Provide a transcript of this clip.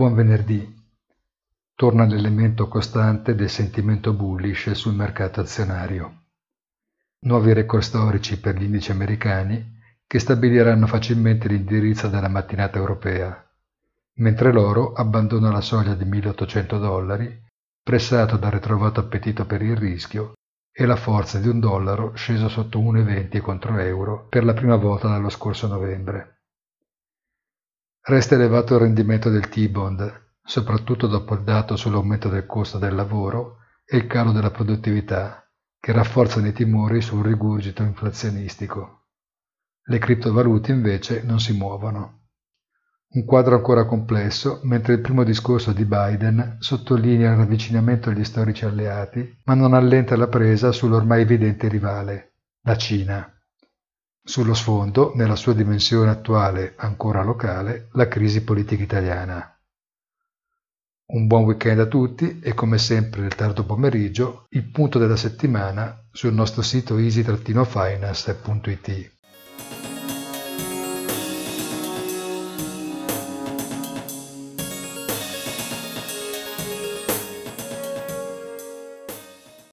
Buon venerdì. Torna l'elemento costante del sentimento bullish sul mercato azionario. Nuovi record storici per gli indici americani che stabiliranno facilmente l'indirizzo della mattinata europea, mentre l'oro abbandona la soglia di 1800 dollari, pressato dal ritrovato appetito per il rischio e la forza di un dollaro sceso sotto 1,20 contro euro per la prima volta dallo scorso novembre. Resta elevato il rendimento del T-bond, soprattutto dopo il dato sull'aumento del costo del lavoro e il calo della produttività, che rafforzano i timori sul rigurgito inflazionistico. Le criptovalute invece non si muovono. Un quadro ancora complesso, mentre il primo discorso di Biden sottolinea il ravvicinamento agli storici alleati, ma non allenta la presa sull'ormai evidente rivale, la Cina. Sullo sfondo, nella sua dimensione attuale ancora locale, la crisi politica italiana. Un buon weekend a tutti e come sempre nel tardo pomeriggio il punto della settimana sul nostro sito easy-finance.it.